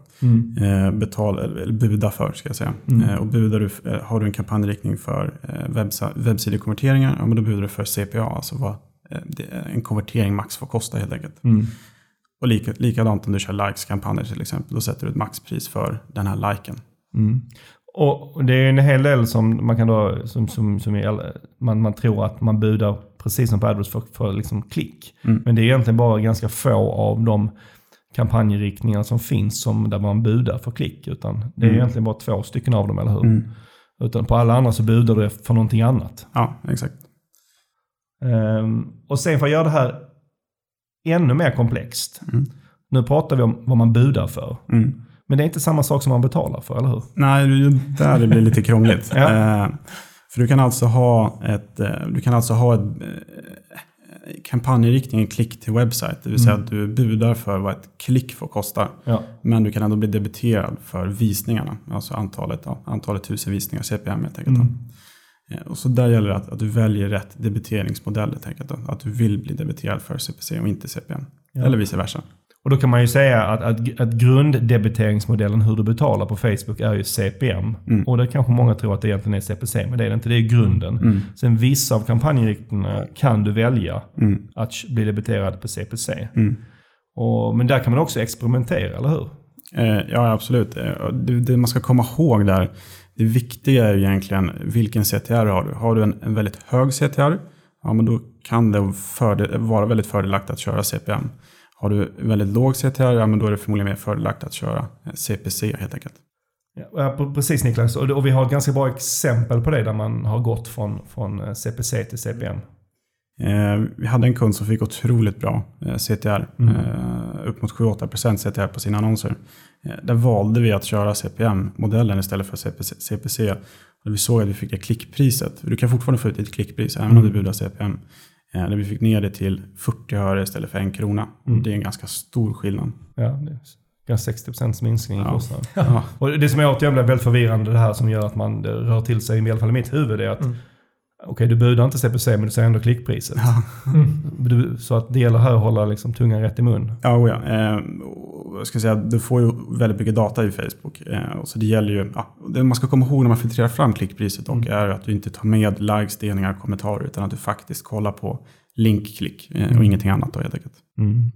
Eh, betala, eller buda för, ska jag säga. Eh, och budar du, eh, har du en kampanjinriktning för eh, webbsa, webbsidekonverteringar, ja, men då budar du för CPA, alltså vad en konvertering max får kosta helt enkelt. Och lika, likadant om du kör likes-kampanjer till exempel. Då sätter du ett maxpris för den här liken. Mm. Och det är en hel del som man kan då, som, som, som är, man, man tror att man budar precis som på AdWords för, för liksom klick. Mm. Men det är egentligen bara ganska få av de kampanjriktningar som finns som där man budar för klick. Utan det är Mm. egentligen bara två stycken av dem, eller hur? Mm. Utan på alla andra så budar du för någonting annat. Ja, exakt. Ehm, och sen för att göra det här ännu mer komplext. Mm. Nu pratar vi om vad man budar för. Mm. Men det är inte samma sak som man betalar för, eller hur? Nej, det är där det blir lite krångligt. Ja. eh, för du kan alltså ha ett, eh, du kan alltså ha ett eh, kampanjriktning, en klick till webbsite. Det vill säga att du budar för vad ett klick får kosta. Ja. Men du kan ändå bli debiterad för visningarna. Alltså antalet, antalet tusen visningar, CPM helt enkelt. Mm. Eh, Och så där gäller det att, att du väljer rätt debiteringsmodell helt enkelt. då. Att du vill bli debiterad för CPC och inte CPM. Ja. Eller vice versa. Och då kan man ju säga att, att, att grunddebiteringsmodellen hur du betalar på Facebook är ju CPM. Mm. Och det kanske många tror att det egentligen är CPC, men det är det inte. Det är grunden. Mm. Sen vissa av kampanjriktningarna kan du välja Mm. att bli debiterad på CPC. Mm. Och, men där kan man också experimentera, eller hur? Eh, ja, absolut. Eh, Det, det man ska komma ihåg där, det viktiga är egentligen vilken CTR har du. Har du en, en väldigt hög CTR, ja men då kan det fördel, vara väldigt fördelaktigt att köra CPM. Har du väldigt låg CTR, ja men då är det förmodligen mer fördelaktigt att köra eh, CPC helt enkelt. Ja, precis Niklas, och, vi har ett ganska bra exempel på det där man har gått från, från eh, CPC till CPM. Eh, vi hade en kund som fick otroligt bra eh, CTR, Mm. eh, upp mot 7-8% CTR på sina annonser. Eh, där valde vi att köra CPM-modellen istället för CPC. Och vi såg att vi fick det klickpriset. Du kan fortfarande få ut ditt klickpris även om du budar CPM. Eh, där vi fick ner det till 40 öre istället för en krona. Mm. Det är en ganska stor skillnad. Ja, ganska 60% minskning i Ja. kostnaden. Ja. Och det som återigen blir väldigt förvirrande, det här som gör att man rör till sig, i alla fall i mitt huvud, är att Mm. Okej, du budar inte CPC, men du säger ändå klickpriset. Du, så att det gäller här att hålla liksom tungan rätt i mun. Ja, oh ja. Eh, jag ska säga, du får ju väldigt mycket data i Facebook. Eh, och så det gäller ju, ja, det man ska komma ihåg när man filtrerar fram klickpriset och är att du inte tar med likes, delningar, kommentarer utan att du faktiskt kollar på linkklick eh, och ingenting annat då helt enkelt. Mm.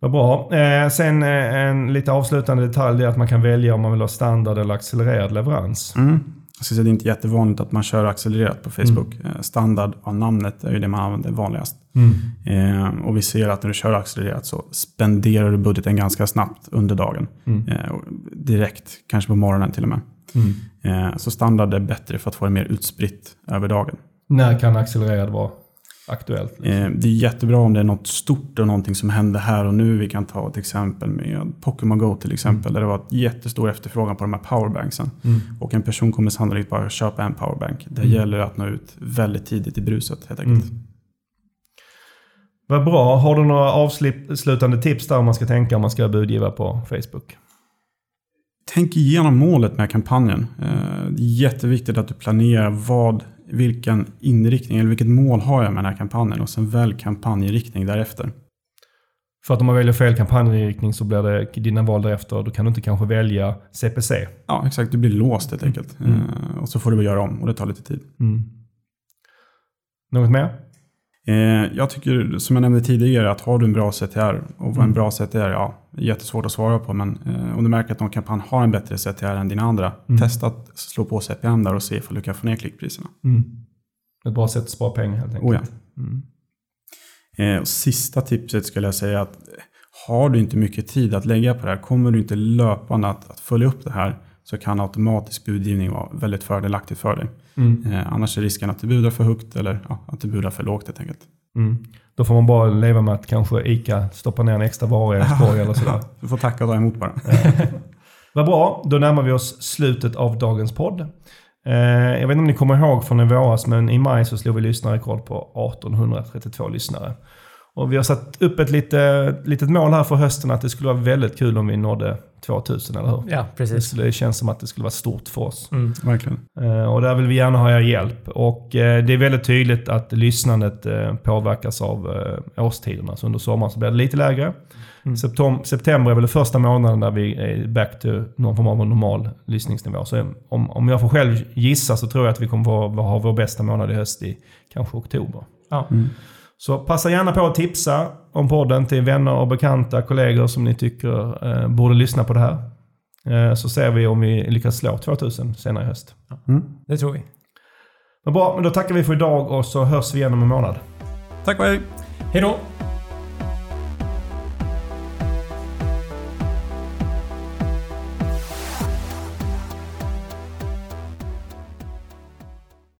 Vad bra. Eh, sen eh, en lite avslutande detalj det är att man kan välja om man vill ha standard eller accelererad leverans. Mm. Ska säga, det är inte jättevanligt att man kör accelererat på Facebook. Eh, standard av namnet är ju det man använder vanligast. Eh, och vi ser att när du kör accelererat så spenderar du budgeten ganska snabbt under dagen. Eh, och direkt, kanske på morgonen till och med. Eh, så standard är bättre för att få det mer utspritt över dagen. När kan accelererad vara aktuellt? Eh, det är jättebra om det är något stort och någonting som händer här och nu. Vi kan ta ett exempel med Pokémon Go till exempel. Där det var ett jättestor efterfrågan på de här powerbanksen. Och en person kommer sannolikt bara köpa en powerbank. Det gäller att nå ut väldigt tidigt i bruset helt enkelt. Vad bra. Har du några avslutande tips där om man ska tänka om man ska budgiva på Facebook? Tänk igenom målet med kampanjen. Eh, Det är jätteviktigt att du planerar vad, vilken inriktning eller vilket mål har jag med den här kampanjen och sen välj kampanjinriktning därefter. För att om man väljer fel kampanjinriktning så blir det dina val därefter. Då kan du inte kanske välja CPC. Ja, exakt. Du blir låst helt enkelt. Eh, Och så får du göra om och det tar lite tid. Något mer? Eh, Jag tycker, som jag nämnde tidigare, att har du en bra CTR och vad en bra CTR är, ja, jättesvårt att svara på. Men eh, om du märker att någon kampanj har en bättre CTR än dina andra, testa att slå på CPM där och se ifall du kan få ner klickpriserna. Ett bra sätt att spara pengar helt enkelt. Oh ja. Eh, och sista tipset skulle jag säga att eh, har du inte mycket tid att lägga på det här, kommer du inte löpande att, att följa upp det här, så kan automatisk budgivning vara väldigt fördelaktigt för dig. Eh, annars är risken att du budar för högt eller ja, att du budar för lågt helt enkelt. Mm. Då får man bara leva med att kanske ICA stoppar ner en extra vara i ens korg eller sådär. Du får tacka och ta emot bara. Vad bra, då närmar vi oss slutet av dagens podd. Eh, jag vet inte om ni kommer ihåg från i våras, men i maj så slog vi lyssnarrekord på 1832 lyssnare. Och vi har satt upp ett lite, litet mål här för hösten att det skulle vara väldigt kul om vi nådde 2000, eller hur? Ja, precis. Det känns som att det skulle vara stort för oss. Verkligen. Eh, Och där vill vi gärna ha er hjälp. Och eh, det är väldigt tydligt att lyssnandet eh, påverkas av årstiderna. Så under sommaren så blir det lite lägre. Septem- september är väl den första månaden där vi är back to någon form av normal lyssningsnivå. Så om, om jag får själv gissa så tror jag att vi kommer ha vår bästa månad i höst i kanske oktober. Ja. Så passa gärna på att tipsa om podden till vänner och bekanta, kollegor som ni tycker eh, borde lyssna på det här. Eh, så ser vi om vi lyckas slå 2000 senare i höst. Det tror vi. Men bra, men då tackar vi för idag och så hörs vi igen om en månad. Tack och hej! Hej då!